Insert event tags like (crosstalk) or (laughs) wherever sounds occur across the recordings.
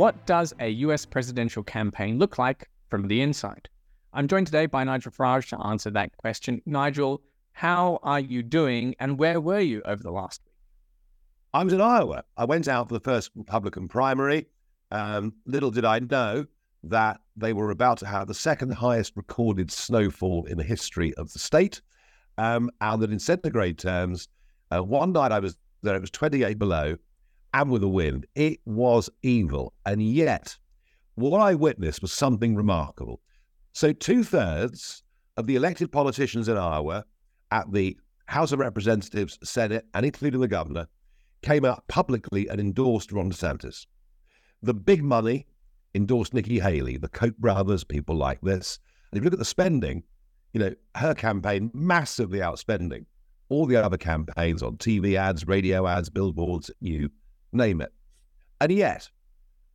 What does a US presidential campaign look like from the inside? I'm joined today by Nigel Farage to answer that question. Nigel, how are you doing and where were you over the last week? I was in Iowa. I went out for the first Republican primary. Um, little did I know that they were about to have the second highest recorded snowfall in the history of the state. Um, and that in centigrade terms, uh, one night I was there, it was 28 below and with a wind. It was evil. And yet, what I witnessed was something remarkable. So, two thirds of the elected politicians in Iowa at the House of Representatives, Senate, and including the governor, came out publicly and endorsed Ron DeSantis. The big money endorsed Nikki Haley, the Koch brothers, people like this. And if you look at the spending, you know, her campaign massively outspending all the other campaigns on TV ads, radio ads, billboards, you name it. And yet,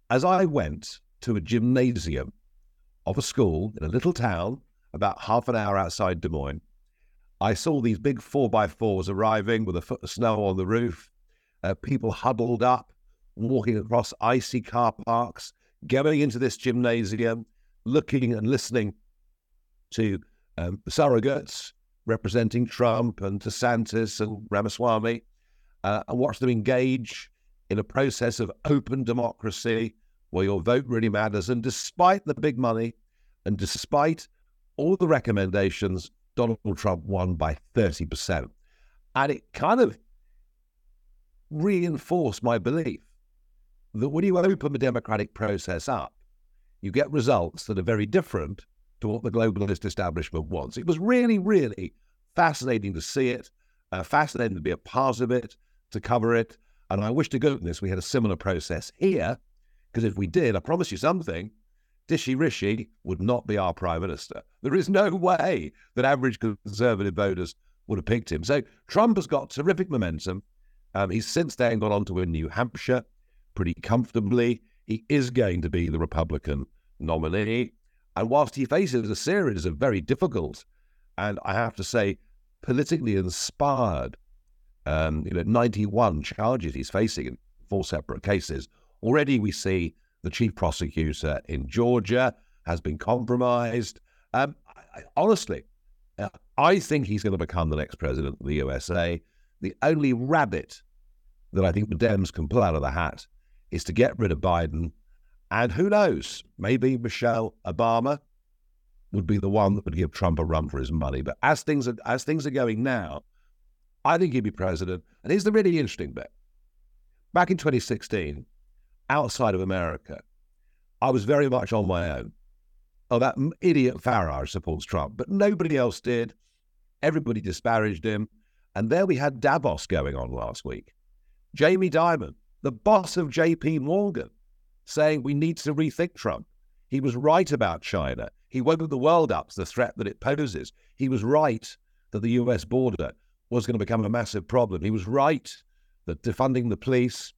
as I went to a gymnasium of a school in a little town about half an hour outside Des Moines, I saw these big four by fours arriving with a foot of snow on the roof, uh, people huddled up, walking across icy car parks, going into this gymnasium, looking and listening to um, surrogates representing Trump and DeSantis and Ramaswamy, uh, and watch them engage in a process of open democracy where your vote really matters. And despite the big money and despite all the recommendations, Donald Trump won by 30%. And it kind of reinforced my belief that when you open the democratic process up, you get results that are very different to what the globalist establishment wants. It was really, really fascinating to see it, uh, fascinating to be a part of it, to cover it. And I wish to goodness we had a similar process here, because if we did, I promise you something, Rishi Rishi would not be our prime minister. There is no way that average conservative voters would have picked him. So Trump has got terrific momentum. Um, he's since then gone on to win New Hampshire pretty comfortably. He is going to be the Republican nominee. And whilst he faces a series of very difficult and I have to say, politically inspired, um, you know, 91 charges he's facing in four separate cases. Already we see the chief prosecutor in Georgia has been compromised. Um, I, honestly, uh, I think he's going to become the next president of the USA. The only rabbit that I think the Dems can pull out of the hat is to get rid of Biden. And who knows, maybe Michelle Obama would be the one that would give Trump a run for his money. But as things are, as things are going now, I think he'd be president. And here's the really interesting bit. Back in 2016, outside of America, I was very much on my own. Oh, that idiot Farage supports Trump, but nobody else did. Everybody disparaged him. And there we had Davos going on last week. Jamie Dimon, the boss of JP Morgan, saying we need to rethink Trump. He was right about China. He woke the world up to the threat that it poses. He was right that the US border was going to become a massive problem. He was right that defunding the police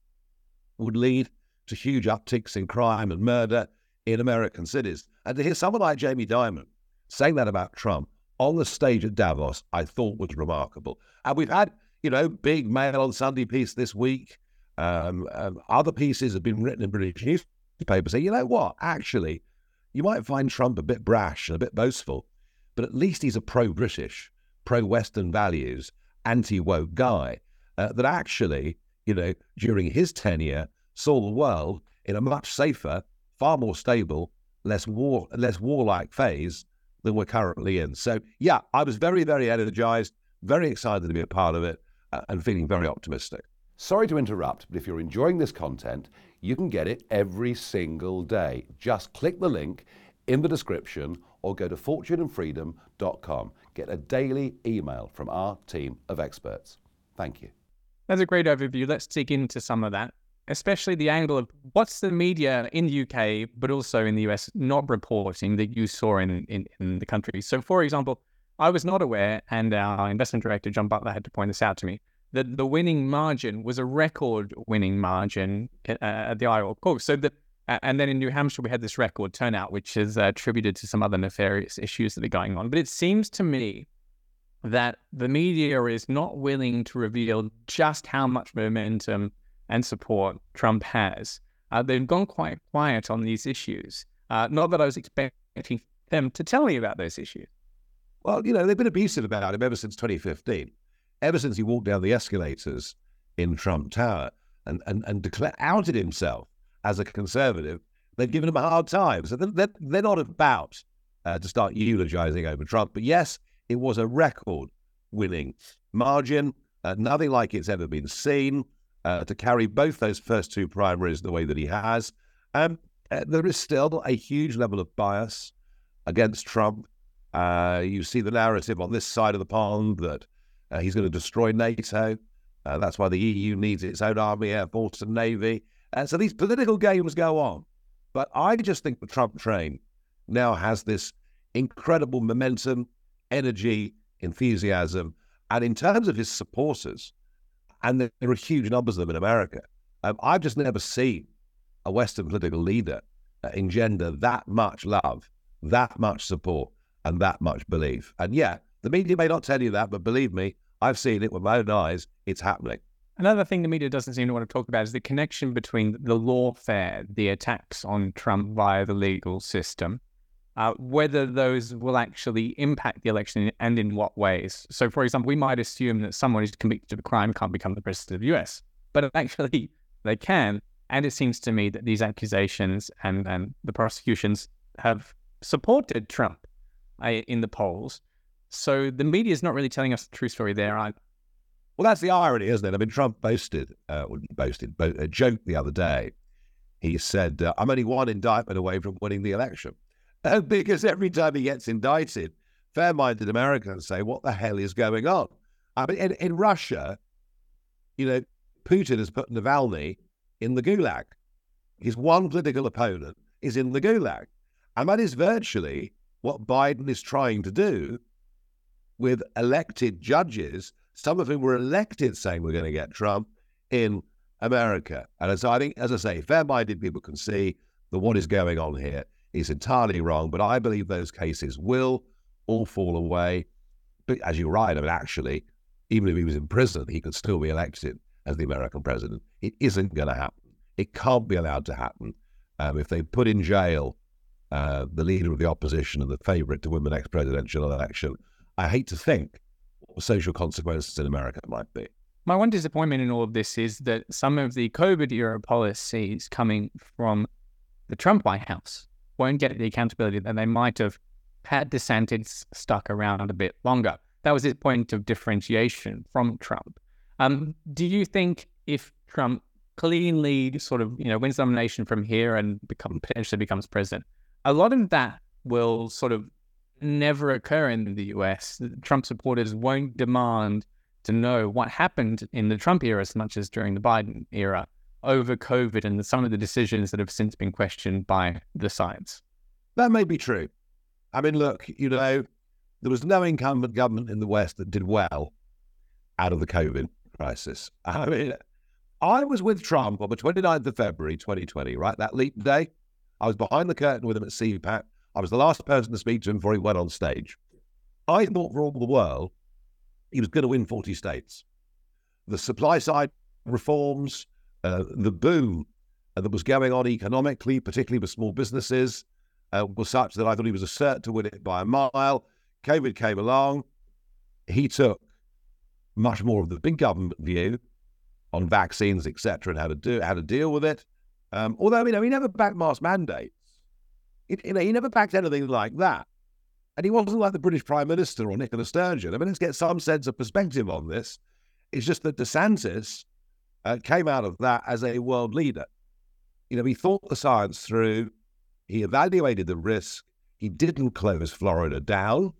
would lead to huge upticks in crime and murder in American cities. And to hear someone like Jamie Dimon saying that about Trump on the stage at Davos, I thought was remarkable. And we've had, you know, big Mail on Sunday piece this week. Um, um, other pieces have been written in British newspapers saying, you know what, actually, you might find Trump a bit brash and a bit boastful, but at least he's a pro British, pro Western values, anti woke guy uh, that actually, you know, during his tenure saw the world in a much safer, far more stable, less war, less warlike phase than we're currently in. So, yeah, I was very, very energized, very excited to be a part of it, uh, and feeling very optimistic. Sorry to interrupt, but if you're enjoying this content, you can get it every single day. Just click the link in the description or go to fortuneandfreedom.com. Get a daily email from our team of experts. Thank you. That's a great overview. Let's dig into some of that, especially the angle of what's the media in the UK, but also in the US, not reporting that you saw in, in, in the country. So, for example, I was not aware, and our investment director, John Butler, had to point this out to me that the winning margin was a record winning margin uh, at the Iowa caucus. So the and then in New Hampshire, we had this record turnout, which is uh, attributed to some other nefarious issues that are going on. But it seems to me that the media is not willing to reveal just how much momentum and support Trump has uh, they've gone quite quiet on these issues. Uh, not that I was expecting them to tell me about those issues. Well, you know, they've been abusive about him ever since 2015, ever since he walked down the escalators in Trump Tower and, and, and declared, outed himself as a conservative. They've given him a hard time. So they're, they're not about uh, to start eulogizing over Trump. But yes, it was a record winning margin, uh, nothing like it's ever been seen. Uh, to carry both those first two primaries the way that he has. Um, uh, there is still a huge level of bias against Trump. Uh, you see the narrative on this side of the pond that uh, he's going to destroy NATO. That's why the EU needs its own army, air force, and navy. So these political games go on. But I just think the Trump train now has this incredible momentum, energy, enthusiasm. And in terms of his supporters, and there are huge numbers of them in America, um, I've just never seen a Western political leader uh, engender that much love, that much support, and that much belief. And yeah, the media may not tell you that, but believe me, I've seen it with my own eyes. It's happening. Another thing the media doesn't seem to want to talk about is the connection between the lawfare, the attacks on Trump via the legal system, uh, whether those will actually impact the election and in what ways. So, for example, we might assume that someone who's convicted of a crime can't become the president of the US, but (laughs) actually they can. And it seems to me that these accusations and, and the prosecutions have supported Trump uh, in the polls. So the media is not really telling us the true story there either. Well, that's the irony, isn't it? I mean, Trump boasted, uh, boasted, a joke the other day. He said, uh, "I'm only one indictment away from winning the election." (laughs) because every time he gets indicted, fair minded Americans say, What the hell is going on? I mean, in, in Russia, you know, Putin has put Navalny in the gulag. His one political opponent is in the gulag. And that is virtually what Biden is trying to do with elected judges, some of whom were elected saying we're going to get Trump in America. And so I think, as I say, fair minded people can see that what is going on here is entirely wrong. But I believe those cases will all fall away. But as you're right, I mean, actually, even if he was in prison, he could still be elected as the American president. It isn't going to happen. It can't be allowed to happen. Um, if they put in jail uh, the leader of the opposition and the favorite to win the next presidential election, I hate to think social consequences in America might be. My one disappointment in all of this is that some of the COVID era policies coming from the Trump White House won't get the accountability that they might have had DeSantis stuck around a bit longer. That was his point of differentiation from Trump. Um, do you think if Trump cleanly sort of you know wins the nomination from here and become potentially becomes president, a lot of that will sort of never occur in the US. Trump supporters won't demand to know what happened in the Trump era as much as during the Biden era over COVID and some of the decisions that have since been questioned by the science. That may be true. I mean, look, you know, there was no incumbent government in the West that did well out of the COVID crisis. I mean, I was with Trump on the 29th of February 2020, right? That leap day. I was behind the curtain with him at CPAC. I was the last person to speak to him before he went on stage. I thought for all the world he was going to win 40 states. The supply side reforms, uh, the boom uh, that was going on economically, particularly with small businesses, uh, was such that I thought he was a cert to win it by a mile. COVID came along. He took much more of the big government view on vaccines, etc., and how to do how to deal with it. Um, although you know he never backed mask mandates. You know he never backed anything like that, and he wasn't like the British Prime Minister or Nicola Sturgeon. I mean, let's get some sense of perspective on this. It's just that DeSantis uh, came out of that as a world leader. You know, he thought the science through, he evaluated the risk, he didn't close Florida down,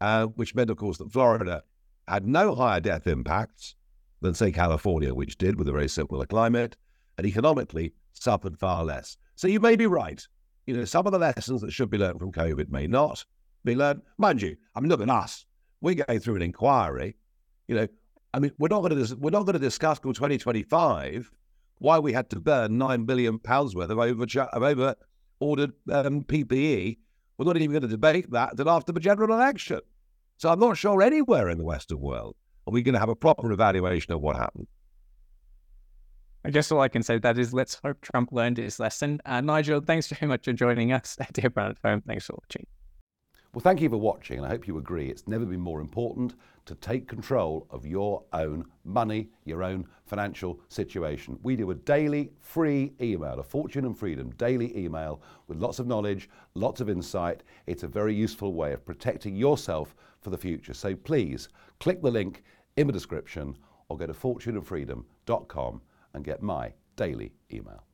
uh, which meant, of course, that Florida had no higher death impacts than, say, California, which did with a very similar climate, and economically suffered far less. So you may be right. You know, some of the lessons that should be learned from COVID may not be learned. Mind you, I mean, look at us. We're going through an inquiry. You know, I mean, we're not going to we're not going to discuss till 2025 why we had to burn nine billion pounds worth of over of over ordered um, PPE. We're not even going to debate that until after the general election. So I'm not sure anywhere in the Western world are we going to have a proper evaluation of what happened. I guess all I can say that is let's hope Trump learned his lesson. Uh, Nigel, thanks very much for joining us. (laughs) Dear everyone at home, thanks for watching. Well, thank you for watching, and I hope you agree it's never been more important to take control of your own money, your own financial situation. We do a daily free email, a Fortune and Freedom daily email with lots of knowledge, lots of insight. It's a very useful way of protecting yourself for the future. So please click the link in the description or go to fortuneandfreedom.com and get my daily email.